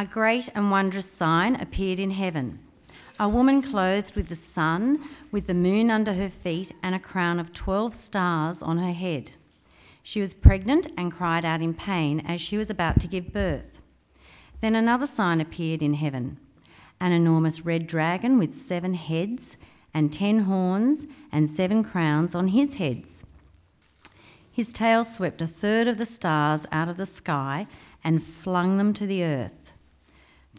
A great and wondrous sign appeared in heaven a woman clothed with the sun, with the moon under her feet, and a crown of twelve stars on her head. She was pregnant and cried out in pain as she was about to give birth. Then another sign appeared in heaven an enormous red dragon with seven heads and ten horns and seven crowns on his heads. His tail swept a third of the stars out of the sky and flung them to the earth.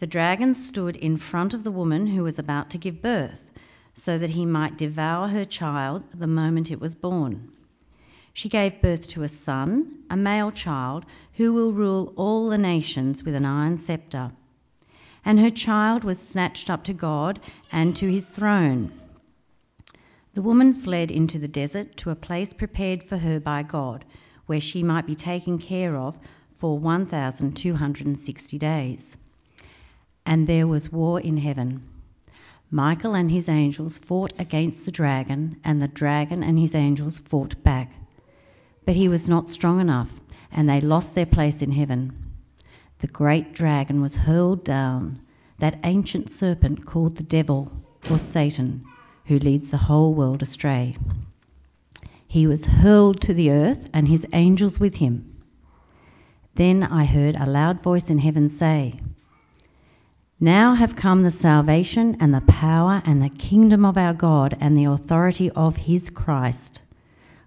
The dragon stood in front of the woman who was about to give birth, so that he might devour her child the moment it was born. She gave birth to a son, a male child, who will rule all the nations with an iron scepter. And her child was snatched up to God and to his throne. The woman fled into the desert to a place prepared for her by God, where she might be taken care of for 1,260 days. And there was war in heaven. Michael and his angels fought against the dragon, and the dragon and his angels fought back. But he was not strong enough, and they lost their place in heaven. The great dragon was hurled down, that ancient serpent called the devil or Satan, who leads the whole world astray. He was hurled to the earth, and his angels with him. Then I heard a loud voice in heaven say, now have come the salvation and the power and the kingdom of our God and the authority of his Christ.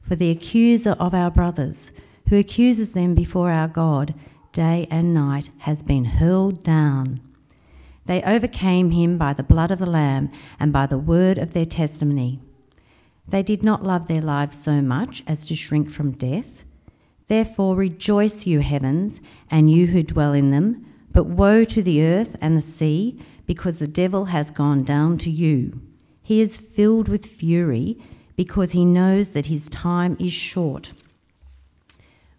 For the accuser of our brothers, who accuses them before our God day and night, has been hurled down. They overcame him by the blood of the Lamb and by the word of their testimony. They did not love their lives so much as to shrink from death. Therefore rejoice, you heavens, and you who dwell in them. But woe to the earth and the sea, because the devil has gone down to you. He is filled with fury, because he knows that his time is short.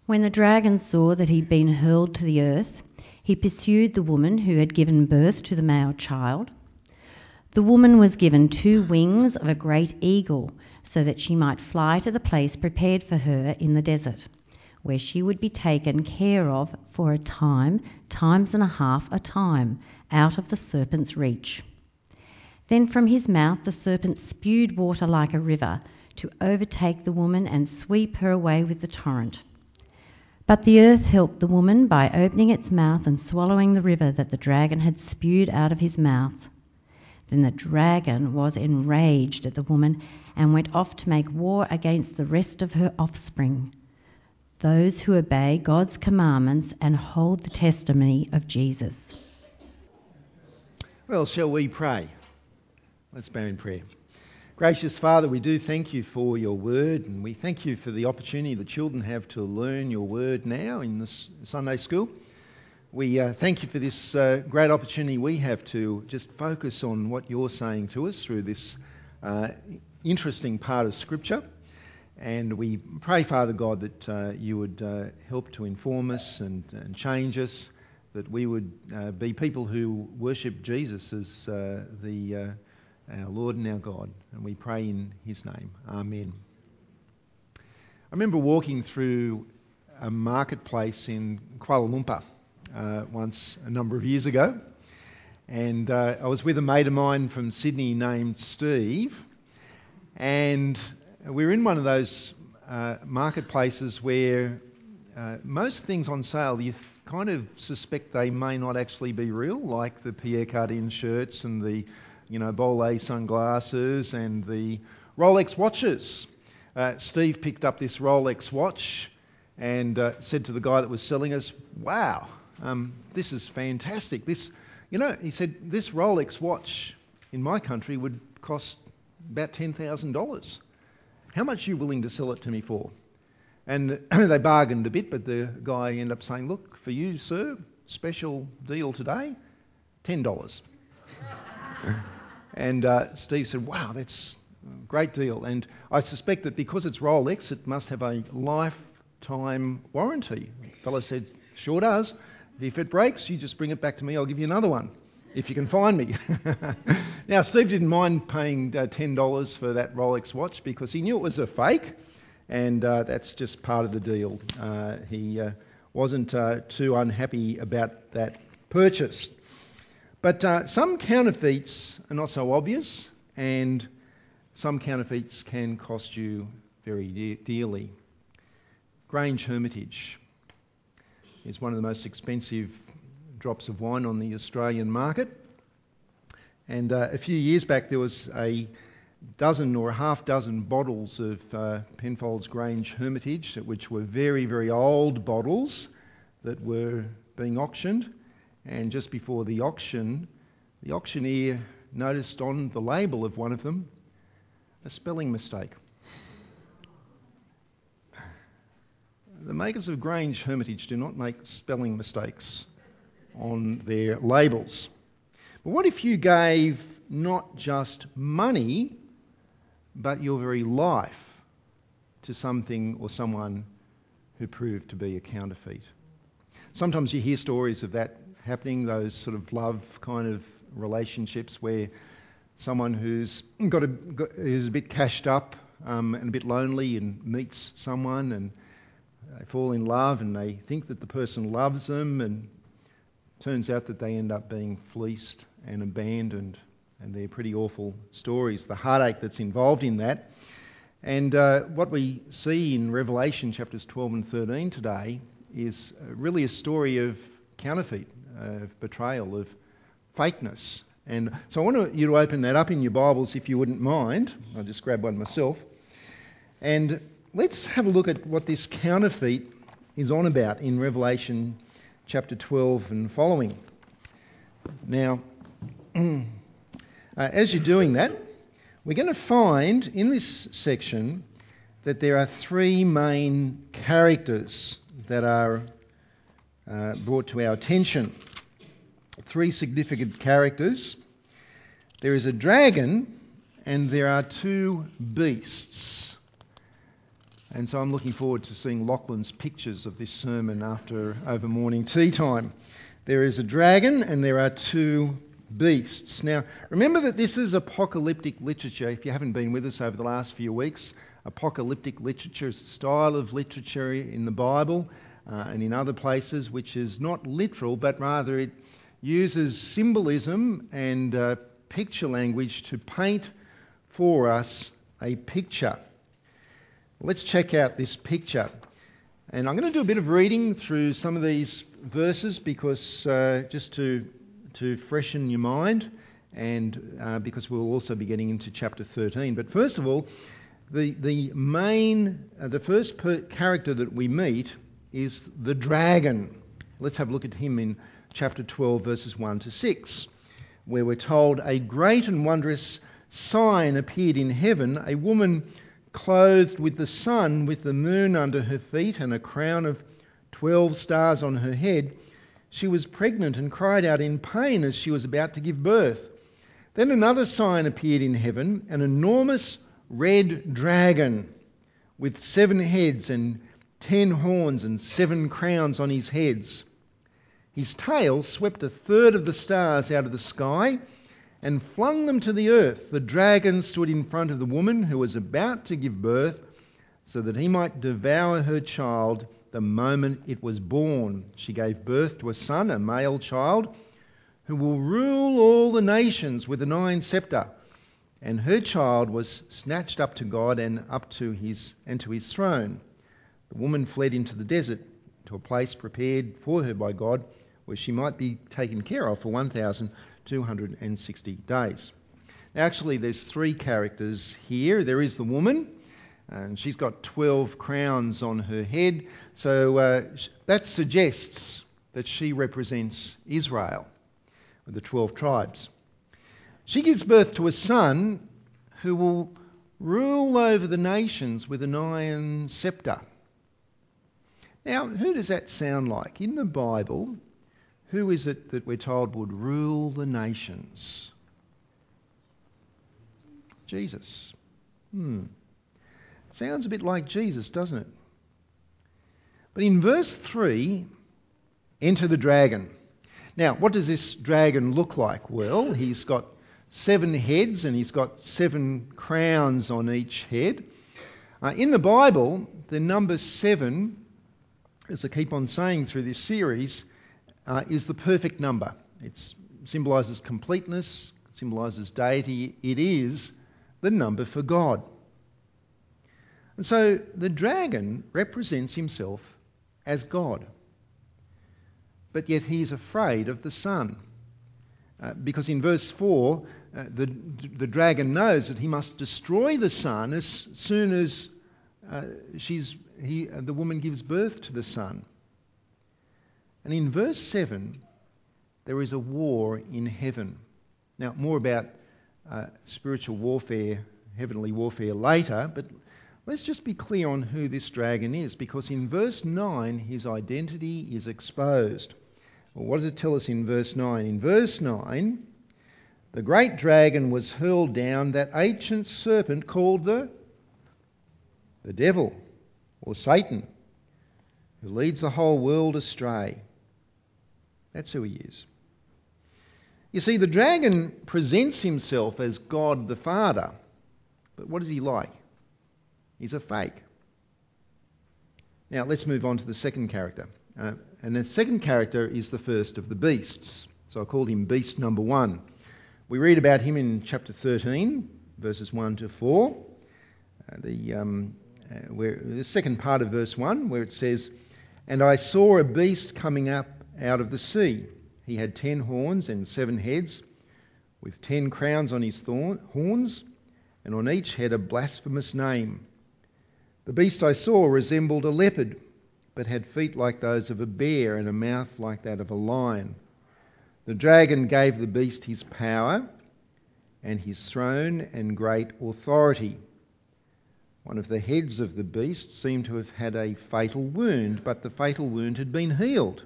When the dragon saw that he'd been hurled to the earth, he pursued the woman who had given birth to the male child. The woman was given two wings of a great eagle, so that she might fly to the place prepared for her in the desert where she would be taken care of for a time, times and a half a time, out of the serpent's reach. Then from his mouth the serpent spewed water like a river to overtake the woman and sweep her away with the torrent. But the earth helped the woman by opening its mouth and swallowing the river that the dragon had spewed out of his mouth. Then the dragon was enraged at the woman and went off to make war against the rest of her offspring those who obey God's commandments and hold the testimony of Jesus. Well, shall we pray? Let's bow in prayer. Gracious Father, we do thank you for your word, and we thank you for the opportunity the children have to learn your word now in this Sunday school. We uh, thank you for this uh, great opportunity we have to just focus on what you're saying to us through this uh, interesting part of Scripture. And we pray, Father God, that uh, you would uh, help to inform us and, and, change us, that we would uh, be people who worship Jesus as uh, the, uh, our Lord and our God. And we pray in his name. Amen. I remember walking through a marketplace in Kuala Lumpur uh, once a number of years ago. And I was with a mate of mine from Sydney named Steve. And we're in one of those uh, marketplaces where uh, most things on sale you th- kind of suspect they may not actually be real, like the Pierre Cardin shirts and the, you know, Bollé sunglasses and the Rolex watches. Uh, Steve picked up this Rolex watch and uh, said to the guy that was selling us, "Wow, um, this is fantastic. This, you know," he said, "this Rolex watch in my country would cost about ten thousand dollars." How much are you willing to sell it to me for? And they bargained a bit, but the guy ended up saying, Look, for you, sir, special deal today, $10. and uh, Steve said, Wow, that's a great deal. And I suspect that because it's Rolex, it must have a lifetime warranty. The fellow said, Sure does. If it breaks, you just bring it back to me, I'll give you another one if you can find me. now, Steve didn't mind paying uh, $10 for that Rolex watch because he knew it was a fake, and uh, that's just part of the deal. Uh, he uh, wasn't uh, too unhappy about that purchase. But uh, some counterfeits are not so obvious, and some counterfeits can cost you very de- dearly. Grange Hermitage is one of the most expensive drops of wine on the Australian market. And uh, a few years back, there was a dozen or a half dozen bottles of uh, Penfolds Grange Hermitage, which were very, very old bottles that were being auctioned. And just before the auction, the auctioneer noticed on the label of one of them a spelling mistake. The makers of Grange Hermitage do not make spelling mistakes on their labels. But what if you gave not just money, but your very life to something or someone who proved to be a counterfeit? Sometimes you hear stories of that happening, those sort of love kind of relationships where someone who's got a, got, who's a bit cashed up um, and a bit lonely and meets someone and they fall in love and they think that the person loves them and turns out that they end up being fleeced and abandoned and they're pretty awful stories the heartache that's involved in that. And uh, what we see in revelation chapters 12 and 13 today is really a story of counterfeit of betrayal of fakeness. And so i want you to open that up in your bibles if you wouldn't mind. I'll just grab one myself. And let's have a look at what this counterfeit is on about in Revelation chapter 12 and following. Now, uh, as you're doing that, we're going to find in this section that there are three main characters that are uh, brought to our attention. Three significant characters. There is a dragon and there are two beasts. And so I'm looking forward to seeing Lachlan's pictures of this sermon after over morning tea time. There is a dragon and there are two beasts. Now, remember that this is apocalyptic literature. If you haven't been with us over the last few weeks, apocalyptic literature is a style of literature in the Bible uh, and in other places which is not literal, but rather it uses symbolism and uh, picture language to paint for us a picture. Let's check out this picture. And I'm going to do a bit of reading through some of these verses because uh, just to, to freshen your mind and uh, because we'll also be getting into chapter 13. But first of all, the, the main, uh, the first per- character that we meet is the dragon. Let's have a look at him in chapter 12, verses 1 to 6, where we're told, A great and wondrous sign appeared in heaven, a woman clothed with the sun, with the moon under her feet, and a crown of twelve stars on her head, she was pregnant and cried out in pain as she was about to give birth. Then another sign appeared in heaven an enormous red dragon with seven heads and ten horns and seven crowns on his heads. His tail swept a third of the stars out of the sky and flung them to the earth. The dragon stood in front of the woman who was about to give birth so that he might devour her child the moment it was born. She gave birth to a son, a male child, who will rule all the nations with an iron scepter. And her child was snatched up to God and up to his and to his throne. The woman fled into the desert to a place prepared for her by God where she might be taken care of for 1,000 260 days. Actually, there's three characters here. There is the woman, and she's got 12 crowns on her head. So uh, that suggests that she represents Israel, with the 12 tribes. She gives birth to a son who will rule over the nations with an iron scepter. Now, who does that sound like? In the Bible, who is it that we're told would rule the nations? Jesus. Hmm. Sounds a bit like Jesus, doesn't it? But in verse 3, enter the dragon. Now, what does this dragon look like? Well, he's got seven heads and he's got seven crowns on each head. Uh, in the Bible, the number seven, as I keep on saying through this series, is the perfect number. It symbolises completeness, symbolises deity. It is the number for God. And so the dragon represents himself as God. But yet he is afraid of the son. Uh, because in verse 4, uh, the, the dragon knows that he must destroy the son as soon as uh, she's, he, uh, the woman gives birth to the son. And in verse 7, there is a war in heaven. Now, more about uh, spiritual warfare, heavenly warfare later, but let's just be clear on who this dragon is, because in verse 9, his identity is exposed. Well, what does it tell us in verse 9? In verse 9, the great dragon was hurled down, that ancient serpent called the, the devil or Satan, who leads the whole world astray. That's who he is. You see, the dragon presents himself as God the Father, but what is he like? He's a fake. Now, let's move on to the second character. Uh, and the second character is the first of the beasts. So I called him beast number one. We read about him in chapter 13, verses 1 to 4. Uh, the, um, uh, where, the second part of verse 1, where it says, And I saw a beast coming up out of the sea. He had ten horns and seven heads, with ten crowns on his thorn, horns, and on each head a blasphemous name. The beast I saw resembled a leopard but had feet like those of a bear and a mouth like that of a lion. The dragon gave the beast his power and his throne and great authority. One of the heads of the beast seemed to have had a fatal wound, but the fatal wound had been healed.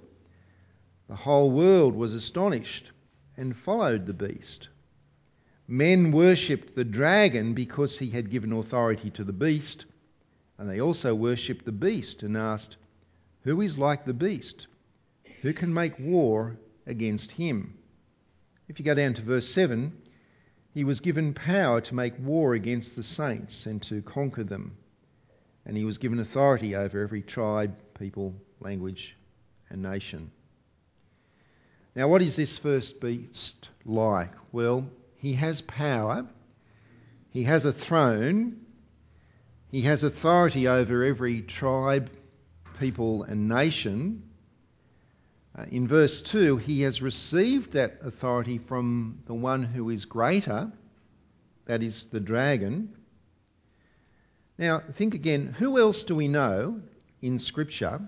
The whole world was astonished and followed the beast. Men worshipped the dragon because he had given authority to the beast, and they also worshipped the beast and asked, who is like the beast? Who can make war against him? If you go down to verse 7, he was given power to make war against the saints and to conquer them. And he was given authority over every tribe, people, language, and nation. Now, what is this first beast like? Well, he has power, he has a throne, he has authority over every tribe, people and nation. Uh, in verse 2, he has received that authority from the one who is greater, that is the dragon. Now, think again who else do we know in Scripture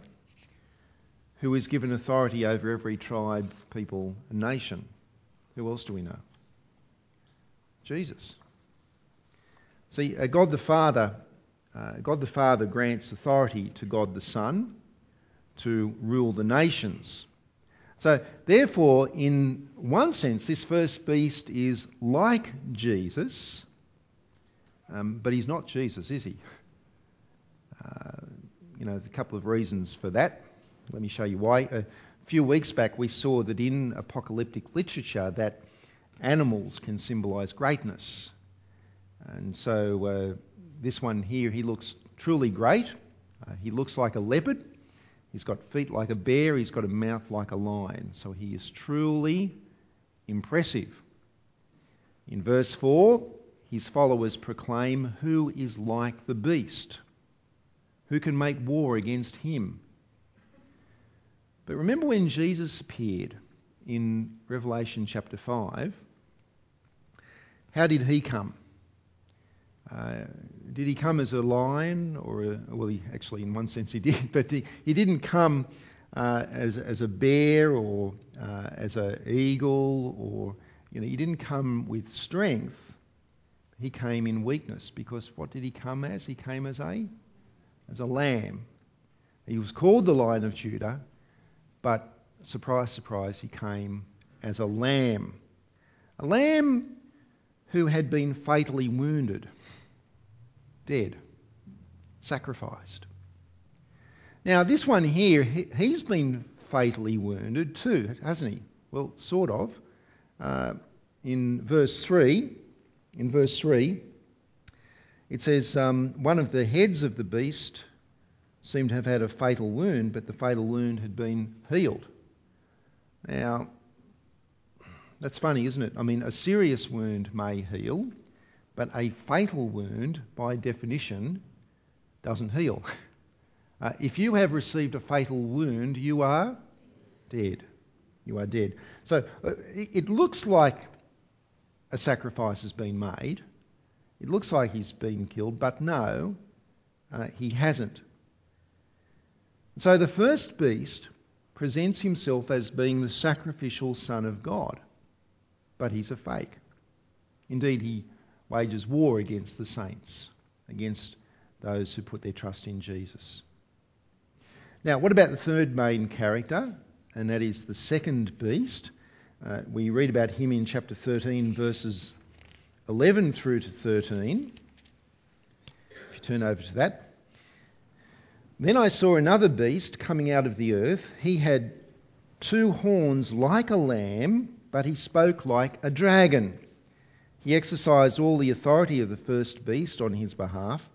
who is given authority over every tribe, people, and nation? Who else do we know? Jesus. See, uh, God the Father uh, God the Father grants authority to God the Son to rule the nations. So, therefore, in one sense, this first beast is like Jesus, um, but he's not Jesus, is he? Uh, you know, a couple of reasons for that. Let me show you why. A few weeks back, we saw that in apocalyptic literature that animals can symbolise greatness. And so uh, this one here, he looks truly great. Uh, he looks like a leopard. He's got feet like a bear. He's got a mouth like a lion. So he is truly impressive. In verse 4, his followers proclaim, Who is like the beast? Who can make war against him? But remember when Jesus appeared in Revelation chapter 5? How did he come? Uh, did he come as a lion, or a, well, he, actually, in one sense, he did, but he, he didn't come uh, as, as a bear or uh, as an eagle, or you know, he didn't come with strength. He came in weakness because what did he come as? He came as a as a lamb. He was called the Lion of Judah, but surprise, surprise, he came as a lamb. A lamb who had been fatally wounded dead, sacrificed. Now, this one here, he's been fatally wounded too, hasn't he? Well, sort of. Uh, in verse 3, in verse 3, it says, um, One of the heads of the beast seemed to have had a fatal wound, but the fatal wound had been healed. Now, That's funny, isn't it? I mean, a serious wound may heal, but a fatal wound, by definition, doesn't heal. Uh, if you have received a fatal wound, you are dead. You are dead. So uh, it looks like a sacrifice has been made. It looks like he's been killed, but no, uh, he hasn't. So the first beast presents himself as being the sacrificial Son of God, but he's a fake. Indeed, he wages war against the saints, against those who put their trust in Jesus. Now, what about the third main character? And that is the second beast. Uh, we read about him in chapter 13, verses 11 through to 13. If you turn over to that. Then I saw another beast coming out of the earth. He had two horns like a lamb, but he spoke like a dragon. He exercised all the authority of the first beast on his behalf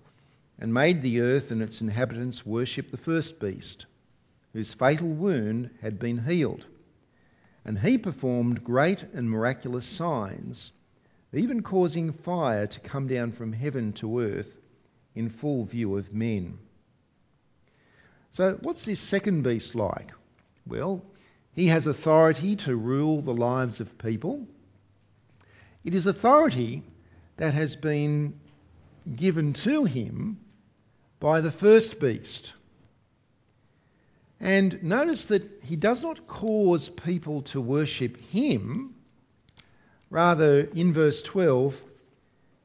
and made the earth and its inhabitants worship the first beast, whose fatal wound had been healed. And he performed great and miraculous signs, even causing fire to come down from heaven to earth in full view of men. So, what's this second beast like? Well, he has authority to rule the lives of people. It is authority that has been given to him by the first beast. And notice that he does not cause people to worship him. Rather, in verse 12,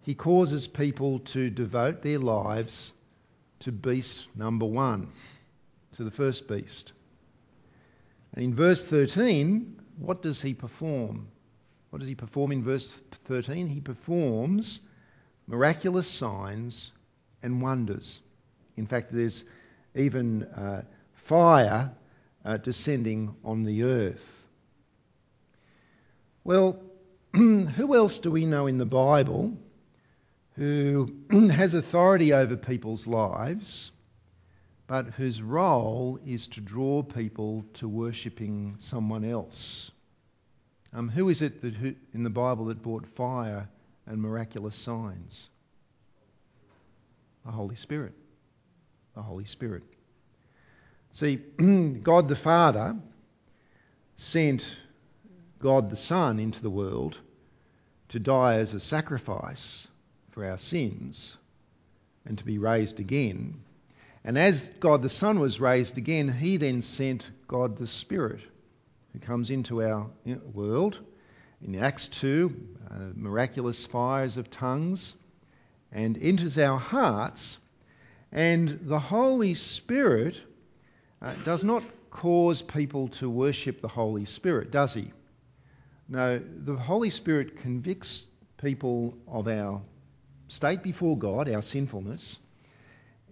he causes people to devote their lives to beast number one, to the first beast. And in verse 13, what does he perform? What does he perform in verse 13? He performs miraculous signs and wonders. In fact, there's even uh, fire uh, descending on the earth. Well, who else do we know in the Bible who has authority over people's lives, but whose role is to draw people to worshipping someone else? Um, who is it that who, in the Bible that brought fire and miraculous signs? The Holy Spirit the Holy Spirit. See, God the Father sent God the Son into the world to die as a sacrifice for our sins and to be raised again. And as God the Son was raised again, he then sent God the Spirit who comes into our world. In Acts 2, uh, miraculous fires of tongues and enters our hearts and the Holy Spirit uh, does not cause people to worship the Holy Spirit, does he? No, the Holy Spirit convicts people of our state before God, our sinfulness.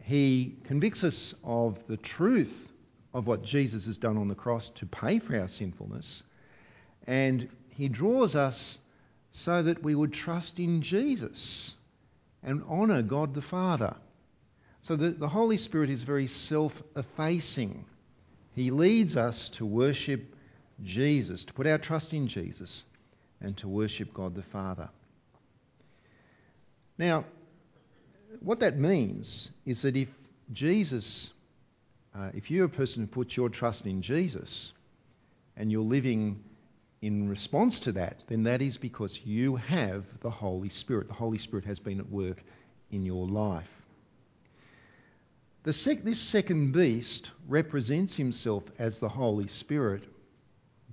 He convicts us of the truth of what Jesus has done on the cross to pay for our sinfulness. And he draws us so that we would trust in Jesus and honour God the Father. So the, the Holy Spirit is very self effacing. He leads us to worship Jesus, to put our trust in Jesus, and to worship God the Father. Now, what that means is that if Jesus, uh, if you're a person who puts your trust in Jesus and you're living in response to that, then that is because you have the Holy Spirit. The Holy Spirit has been at work in your life. Sec- this second beast represents himself as the Holy Spirit,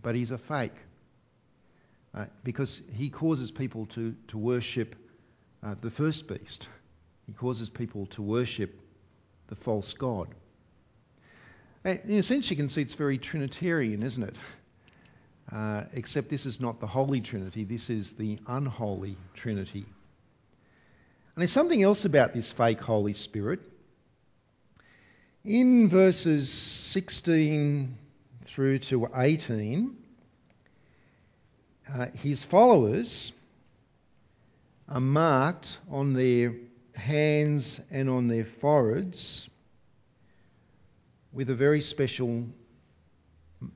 but he's a fake uh, because he causes people to, to worship uh, the first beast. He causes people to worship the false God. In a sense, you can see it's very Trinitarian, isn't it? Uh, except this is not the Holy Trinity, this is the unholy Trinity. And there's something else about this fake Holy Spirit. In verses 16 through to 18, uh, his followers are marked on their hands and on their foreheads with a very special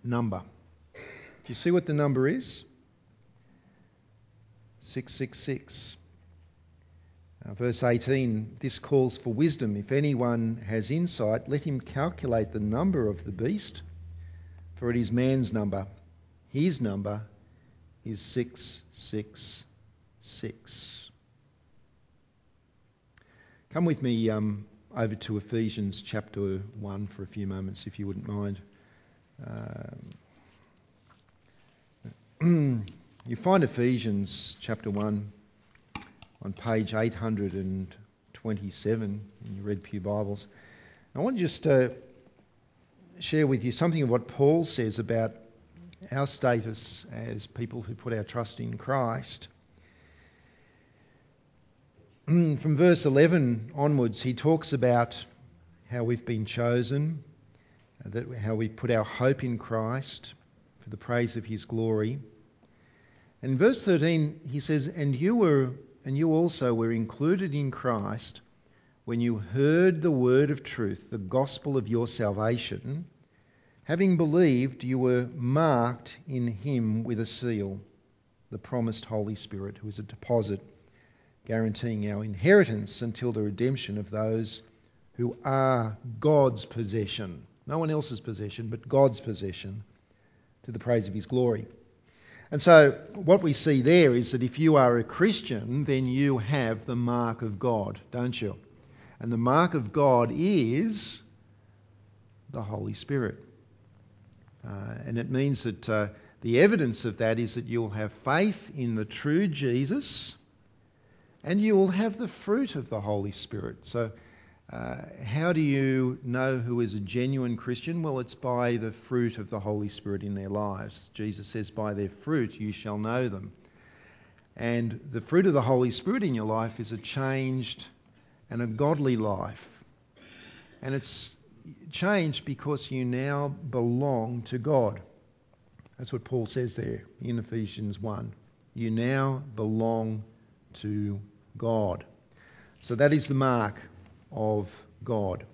number. Do you see what the number is? 666. Uh, verse 18 this calls for wisdom. If anyone has insight, let him calculate the number of the beast, for it is man's number. His number is 666. Come with me um, over to Ephesians chapter 1 for a few moments, if you wouldn't mind. Um, you find Ephesians chapter 1 on page 827 in your Red Pew Bibles. I want to just uh, share with you something of what Paul says about our status as people who put our trust in Christ. Mm, from verse 11 onwards, he talks about how we've been chosen, that how we put our hope in Christ for the praise of his glory. And verse 13, he says, And you were and you also were included in Christ when you heard the word of truth, the gospel of your salvation. Having believed, you were marked in him with a seal, the promised Holy Spirit, who is a deposit guaranteeing our inheritance until the redemption of those who are God's possession. No one else's possession, but God's possession, to the praise of his glory. And so, what we see there is that if you are a Christian, then you have the mark of God, don't you? And the mark of God is the Holy Spirit. Uh, and it means that uh, the evidence of that is that you'll have faith in the true Jesus and you will have the fruit of the Holy Spirit. So, uh, how do you know who is a genuine Christian? Well, it's by the fruit of the Holy Spirit in their lives. Jesus says, By their fruit you shall know them. And the fruit of the Holy Spirit in your life is a changed and a godly life. And it's changed because you now belong to God. That's what Paul says there in Ephesians 1. You now belong to God. So that is the mark of God.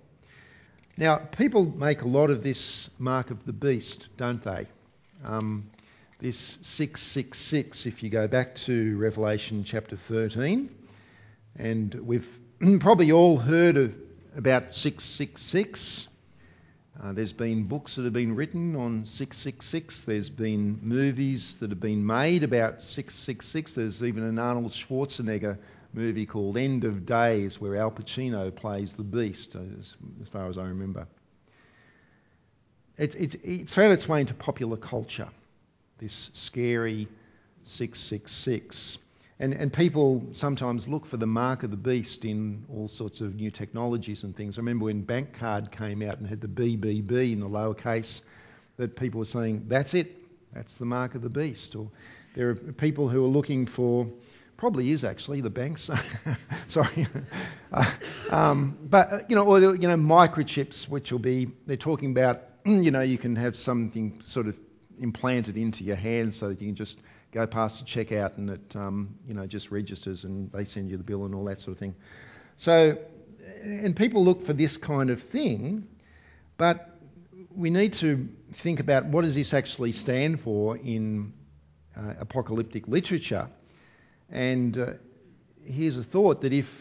Now, people make a lot of this mark of the beast, don't they? Um, this 666, if you go back to Revelation chapter 13, and we've probably all heard of about 666. Uh, there's been books that have been written on 666. There's been movies that have been made about 666. There's even an Arnold Schwarzenegger movie called End of Days where Al Pacino plays the beast, uh, as, as far as I remember. It's, it's, it's found its way into popular culture, this scary 666. And, and people sometimes look for the mark of the beast in all sorts of new technologies and things. I remember when Bank Card came out and had the BBB in the lowercase, that people were saying, that's it, that's the mark of the beast. Or there are people who are looking for Probably is actually the banks. Sorry, uh, um, but uh, you know, or you know, microchips, which will be they're talking about. You know, you can have something sort of implanted into your hand so that you can just go past the checkout and it um, you know just registers and they send you the bill and all that sort of thing. So, and people look for this kind of thing, but we need to think about what does this actually stand for in uh, apocalyptic literature. And uh, here's a thought that if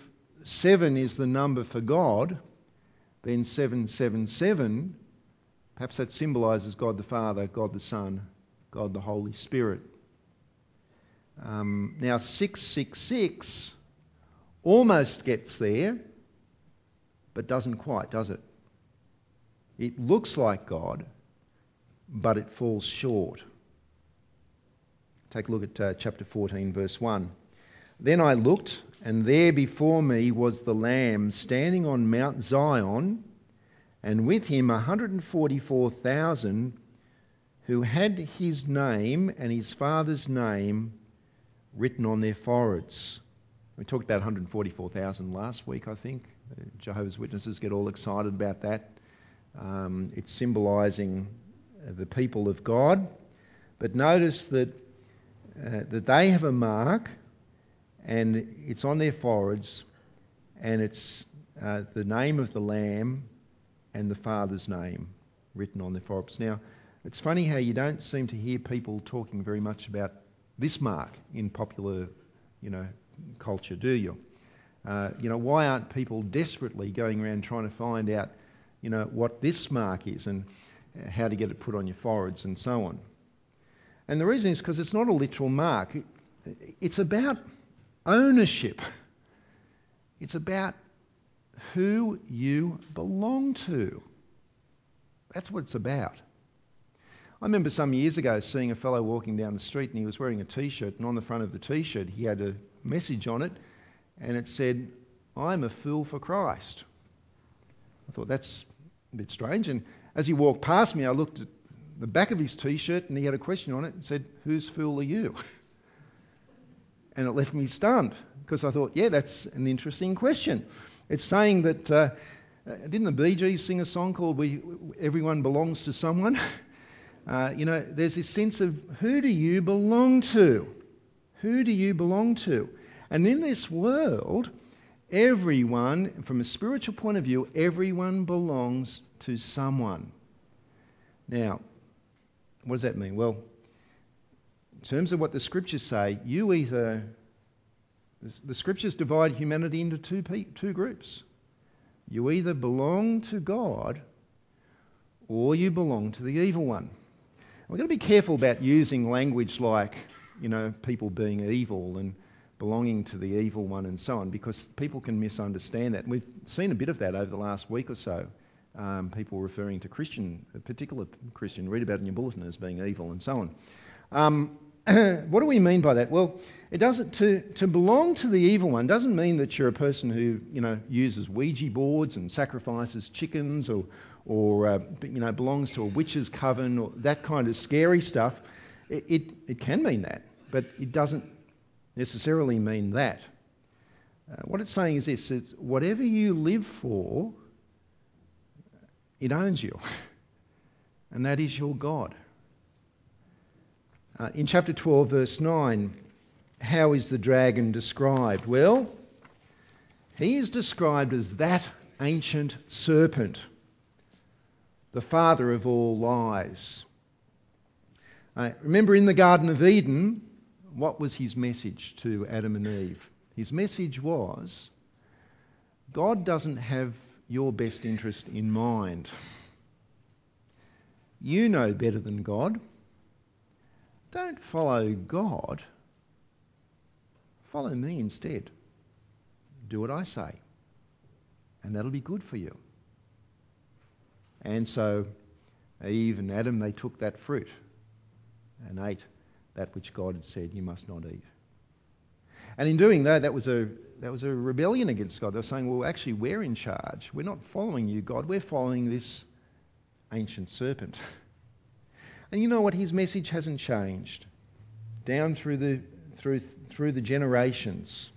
seven is the number for God, then 777, perhaps that symbolises God the Father, God the Son, God the Holy Spirit. Um, now, 666 almost gets there, but doesn't quite, does it? It looks like God, but it falls short. Take a look at uh, chapter 14, verse 1. Then I looked, and there before me was the Lamb standing on Mount Zion, and with him 144,000 who had his name and his father's name written on their foreheads. We talked about 144,000 last week, I think. Jehovah's Witnesses get all excited about that. Um, it's symbolising the people of God. But notice that uh, that they have a mark and it's on their foreheads and it's uh, the name of the Lamb and the Father's name written on their foreheads. Now, it's funny how you don't seem to hear people talking very much about this mark in popular you know, culture, do you? Uh, you know, why aren't people desperately going around trying to find out, you know, what this mark is and how to get it put on your foreheads and so on? And the reason is because it's not a literal mark. It's about ownership. It's about who you belong to. That's what it's about. I remember some years ago seeing a fellow walking down the street and he was wearing a t shirt, and on the front of the t shirt he had a message on it and it said, I'm a fool for Christ. I thought that's a bit strange. And as he walked past me, I looked at the back of his t shirt and he had a question on it and said, Whose fool are you? And it left me stunned because I thought, yeah, that's an interesting question. It's saying that, uh, didn't the Bee Gees sing a song called we, Everyone Belongs to Someone? Uh, you know, there's this sense of who do you belong to? Who do you belong to? And in this world, everyone, from a spiritual point of view, everyone belongs to someone. Now, what does that mean? Well, in terms of what the scriptures say, you either the scriptures divide humanity into two, two groups. You either belong to God or you belong to the evil one. We've got to be careful about using language like, you know, people being evil and belonging to the evil one and so on, because people can misunderstand that. We've seen a bit of that over the last week or so. Um, people referring to Christian, a particular Christian, read about in your bulletin as being evil and so on. Um, what do we mean by that? Well, it doesn't to, to belong to the evil one doesn't mean that you're a person who you know uses Ouija boards and sacrifices chickens or or uh, you know belongs to a witch's coven or that kind of scary stuff. It, it, it can mean that, but it doesn't necessarily mean that. Uh, what it's saying is this: it's whatever you live for, it owns you, and that is your God. Uh, in chapter 12, verse 9, how is the dragon described? Well, he is described as that ancient serpent, the father of all lies. Uh, remember in the Garden of Eden, what was his message to Adam and Eve? His message was God doesn't have your best interest in mind. You know better than God. Don't follow God. Follow me instead. Do what I say. And that'll be good for you. And so Eve and Adam, they took that fruit and ate that which God had said you must not eat. And in doing that, that was a, that was a rebellion against God. They were saying, well, actually, we're in charge. We're not following you, God. We're following this ancient serpent. And you know what? His message hasn't changed down through the, through, through the generations.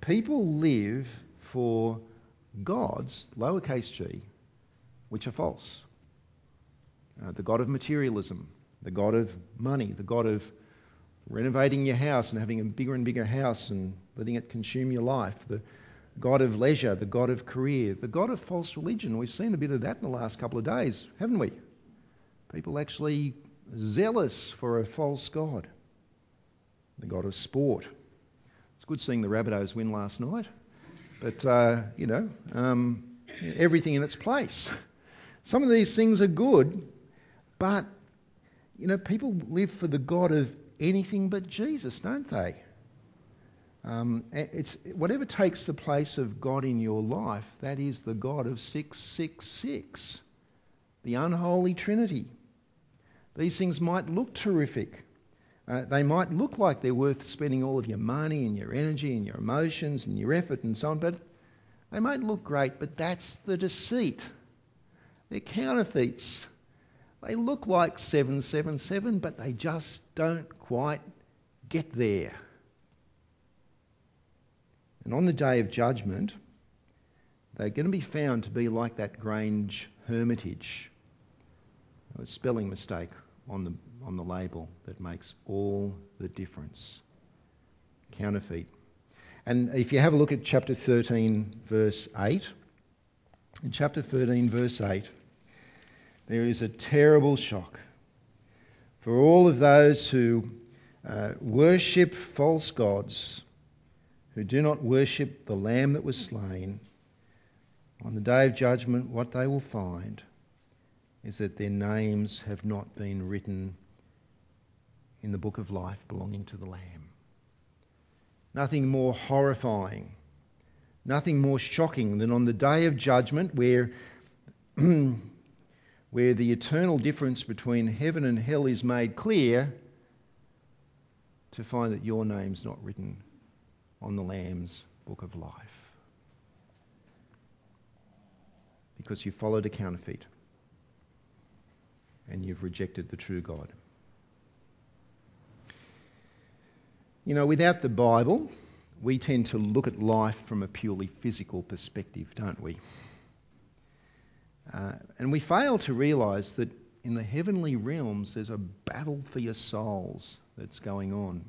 People live for gods, lowercase g, which are false. Uh, the God of materialism, the God of money, the God of renovating your house and having a bigger and bigger house and letting it consume your life, the God of leisure, the God of career, the God of false religion. We've seen a bit of that in the last couple of days, haven't we? People actually zealous for a false God, the God of sport. It's good seeing the Rabbitohs win last night, but uh, you know, um, everything in its place. Some of these things are good, but you know, people live for the God of anything but Jesus, don't they? Um, it's whatever takes the place of God in your life. That is the God of six six six, the unholy Trinity. These things might look terrific. Uh, they might look like they're worth spending all of your money and your energy and your emotions and your effort and so on, but they might look great, but that's the deceit. They're counterfeits. They look like 777, but they just don't quite get there. And on the day of judgment, they're going to be found to be like that Grange Hermitage. A spelling mistake on the, on the label that makes all the difference. Counterfeit. And if you have a look at chapter 13, verse 8, in chapter 13, verse 8, there is a terrible shock for all of those who uh, worship false gods, who do not worship the Lamb that was slain, on the day of judgment, what they will find is that their names have not been written in the book of life belonging to the Lamb. Nothing more horrifying, nothing more shocking than on the day of judgment where, where the eternal difference between heaven and hell is made clear to find that your name's not written on the Lamb's book of life. Because you followed a counterfeit and you've rejected the true God. You know, without the Bible, we tend to look at life from a purely physical perspective, don't we? Uh, and we fail to realise that in the heavenly realms there's a battle for your souls that's going on.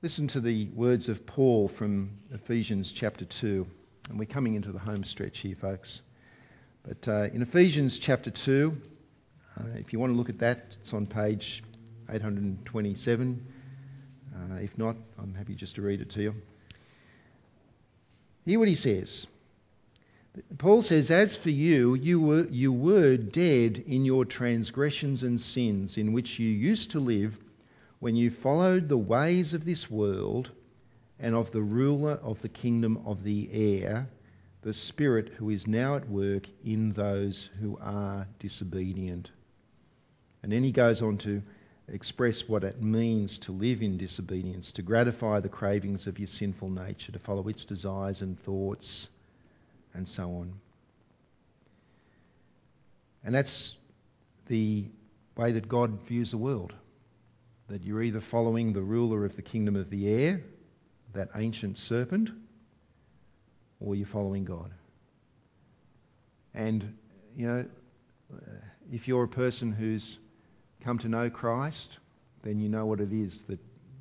Listen to the words of Paul from Ephesians chapter 2. And we're coming into the home stretch here, folks. But uh, in Ephesians chapter 2, uh, if you want to look at that, it's on page 827. Uh, if not, I'm happy just to read it to you. Hear what he says. Paul says, As for you, you were, you were dead in your transgressions and sins in which you used to live when you followed the ways of this world and of the ruler of the kingdom of the air, the Spirit who is now at work in those who are disobedient. And then he goes on to express what it means to live in disobedience, to gratify the cravings of your sinful nature, to follow its desires and thoughts, and so on. And that's the way that God views the world. That you're either following the ruler of the kingdom of the air, that ancient serpent, or you're following God. And, you know, if you're a person who's come to know Christ, then you know what it is that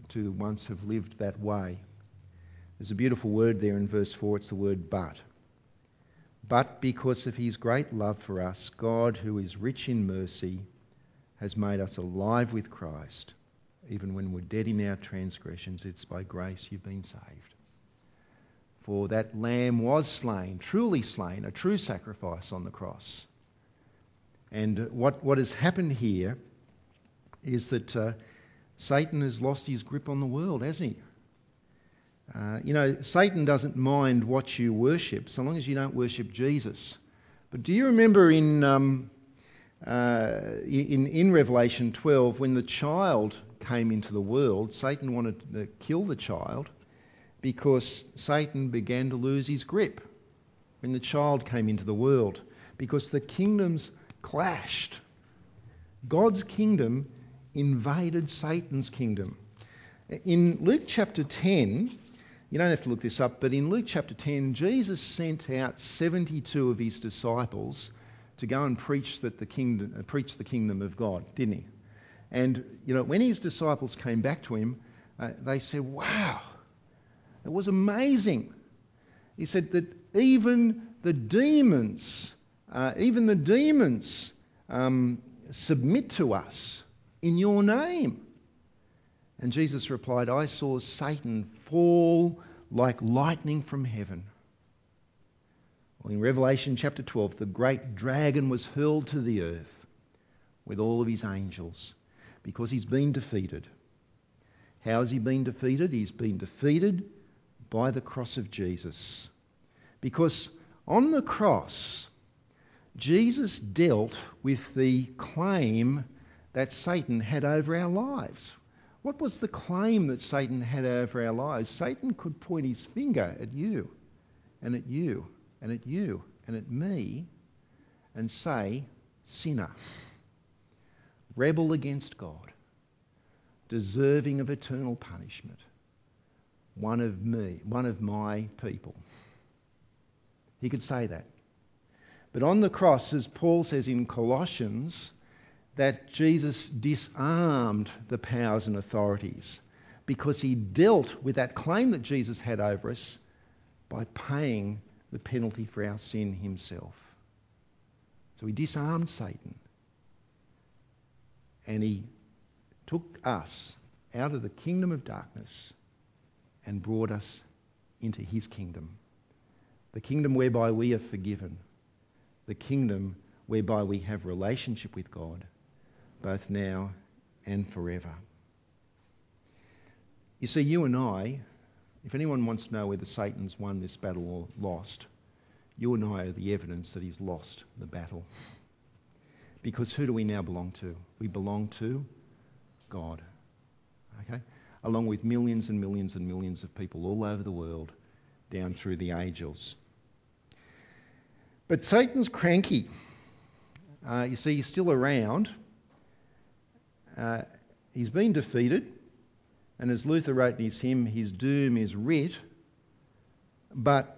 to once have lived that way. There's a beautiful word there in verse 4, it's the word but. But because of his great love for us, God, who is rich in mercy, has made us alive with Christ. Even when we're dead in our transgressions, it's by grace you've been saved. For that lamb was slain, truly slain, a true sacrifice on the cross. And what, what has happened here is that uh, Satan has lost his grip on the world, hasn't he? Uh, you know, Satan doesn't mind what you worship so long as you don't worship Jesus. But do you remember in, um, uh, in, in Revelation 12 when the child came into the world, Satan wanted to kill the child because Satan began to lose his grip when the child came into the world because the kingdoms clashed. God's kingdom invaded Satan's kingdom. In Luke chapter 10, you don't have to look this up, but in Luke chapter 10, Jesus sent out 72 of his disciples to go and preach, that the kingdom, preach the kingdom of God, didn't he? And, you know, when his disciples came back to him, uh, they said, Wow, it was amazing. He said that even the demons, uh, even the demons um, submit to us in your name. And Jesus replied, I saw Satan fall like lightning from heaven. Well, in Revelation chapter 12, the great dragon was hurled to the earth with all of his angels because he's been defeated. How has he been defeated? He's been defeated by the cross of Jesus. Because on the cross, Jesus dealt with the claim that Satan had over our lives. What was the claim that Satan had over our lives? Satan could point his finger at you, and at you, and at you, and at me, and say, Sinner, rebel against God, deserving of eternal punishment, one of me, one of my people. He could say that. But on the cross, as Paul says in Colossians, that Jesus disarmed the powers and authorities because he dealt with that claim that Jesus had over us by paying the penalty for our sin himself. So he disarmed Satan and he took us out of the kingdom of darkness and brought us into his kingdom. The kingdom whereby we are forgiven. The kingdom whereby we have relationship with God, both now and forever. You see, you and I, if anyone wants to know whether Satan's won this battle or lost, you and I are the evidence that he's lost the battle. Because who do we now belong to? We belong to God. Okay? Along with millions and millions and millions of people all over the world down through the ages. But Satan's cranky. Uh, you see, he's still around. Uh, he's been defeated. And as Luther wrote in his hymn, his doom is writ. But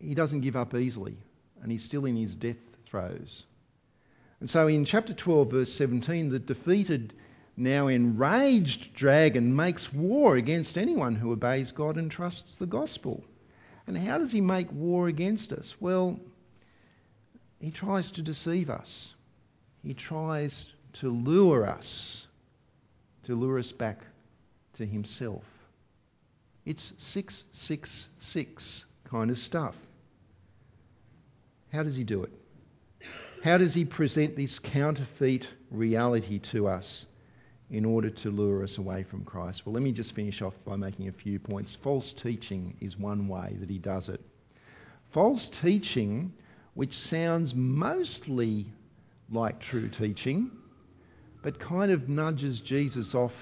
he doesn't give up easily. And he's still in his death throes. And so in chapter 12, verse 17, the defeated, now enraged dragon makes war against anyone who obeys God and trusts the gospel. And how does he make war against us? Well, he tries to deceive us. He tries to lure us, to lure us back to himself. It's 666 kind of stuff. How does he do it? How does he present this counterfeit reality to us in order to lure us away from Christ? Well, let me just finish off by making a few points. False teaching is one way that he does it. False teaching, which sounds mostly like true teaching, but kind of nudges Jesus off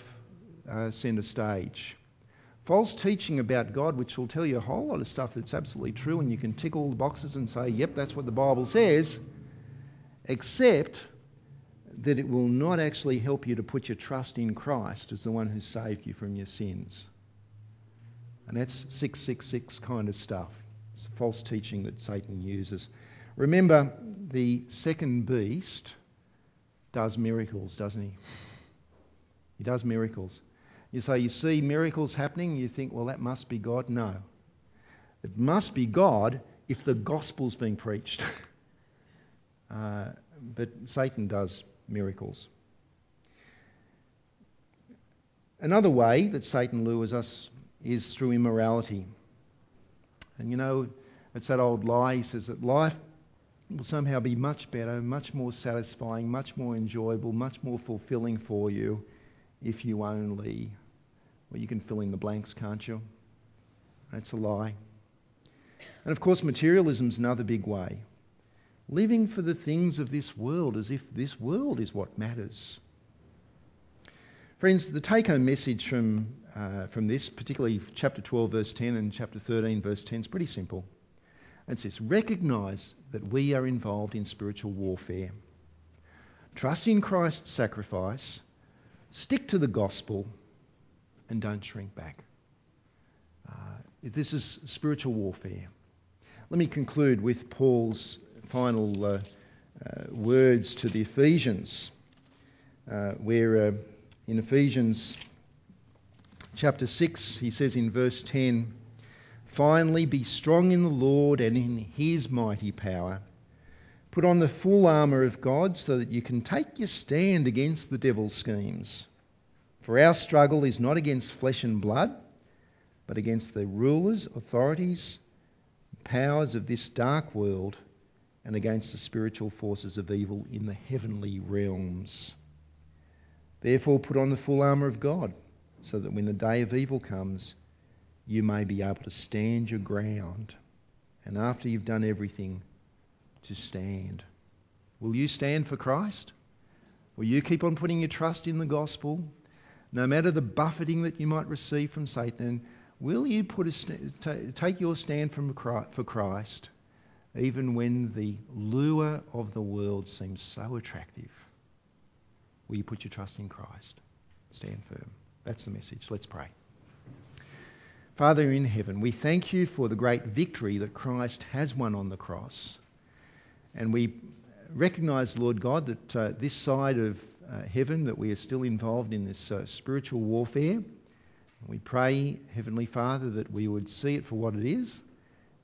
uh, centre stage. False teaching about God, which will tell you a whole lot of stuff that's absolutely true, and you can tick all the boxes and say, yep, that's what the Bible says except that it will not actually help you to put your trust in Christ as the one who saved you from your sins. And that's 666 kind of stuff. It's false teaching that Satan uses. Remember, the second beast does miracles, doesn't he? He does miracles. You say, you see miracles happening, you think, well, that must be God. No. It must be God if the gospel's being preached. Uh, but Satan does miracles. Another way that Satan lures us is through immorality. And you know, it's that old lie. He says that life will somehow be much better, much more satisfying, much more enjoyable, much more fulfilling for you if you only. Well, you can fill in the blanks, can't you? That's a lie. And of course, materialism is another big way living for the things of this world as if this world is what matters. Friends, the take home message from, uh, from this, particularly chapter 12, verse 10, and chapter 13, verse 10, is pretty simple. It's this recognise that we are involved in spiritual warfare. Trust in Christ's sacrifice, stick to the gospel, and don't shrink back. Uh, this is spiritual warfare. Let me conclude with Paul's final uh, uh, words to the Ephesians, uh, where uh, in Ephesians chapter 6, he says in verse 10, Finally, be strong in the Lord and in his mighty power. Put on the full armour of God so that you can take your stand against the devil's schemes. For our struggle is not against flesh and blood, but against the rulers, authorities, powers of this dark world and against the spiritual forces of evil in the heavenly realms. Therefore, put on the full armour of God, so that when the day of evil comes, you may be able to stand your ground. And after you've done everything, to stand. Will you stand for Christ? Will you keep on putting your trust in the gospel? No matter the buffeting that you might receive from Satan, will you put a, take your stand for Christ? Even when the lure of the world seems so attractive, will you put your trust in Christ? Stand firm. That's the message. Let's pray. Father in heaven, we thank you for the great victory that Christ has won on the cross. And we recognize, Lord God, that uh, this side of uh, heaven, that we are still involved in this uh, spiritual warfare. We pray, Heavenly Father, that we would see it for what it is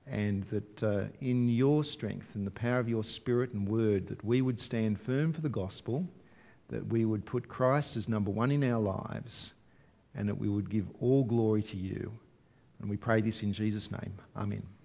and that uh, in your strength and the power of your Spirit and Word, that we would stand firm for the gospel, that we would put Christ as number one in our lives and that we would give all glory to you. And we pray this in Jesus' name. Amen.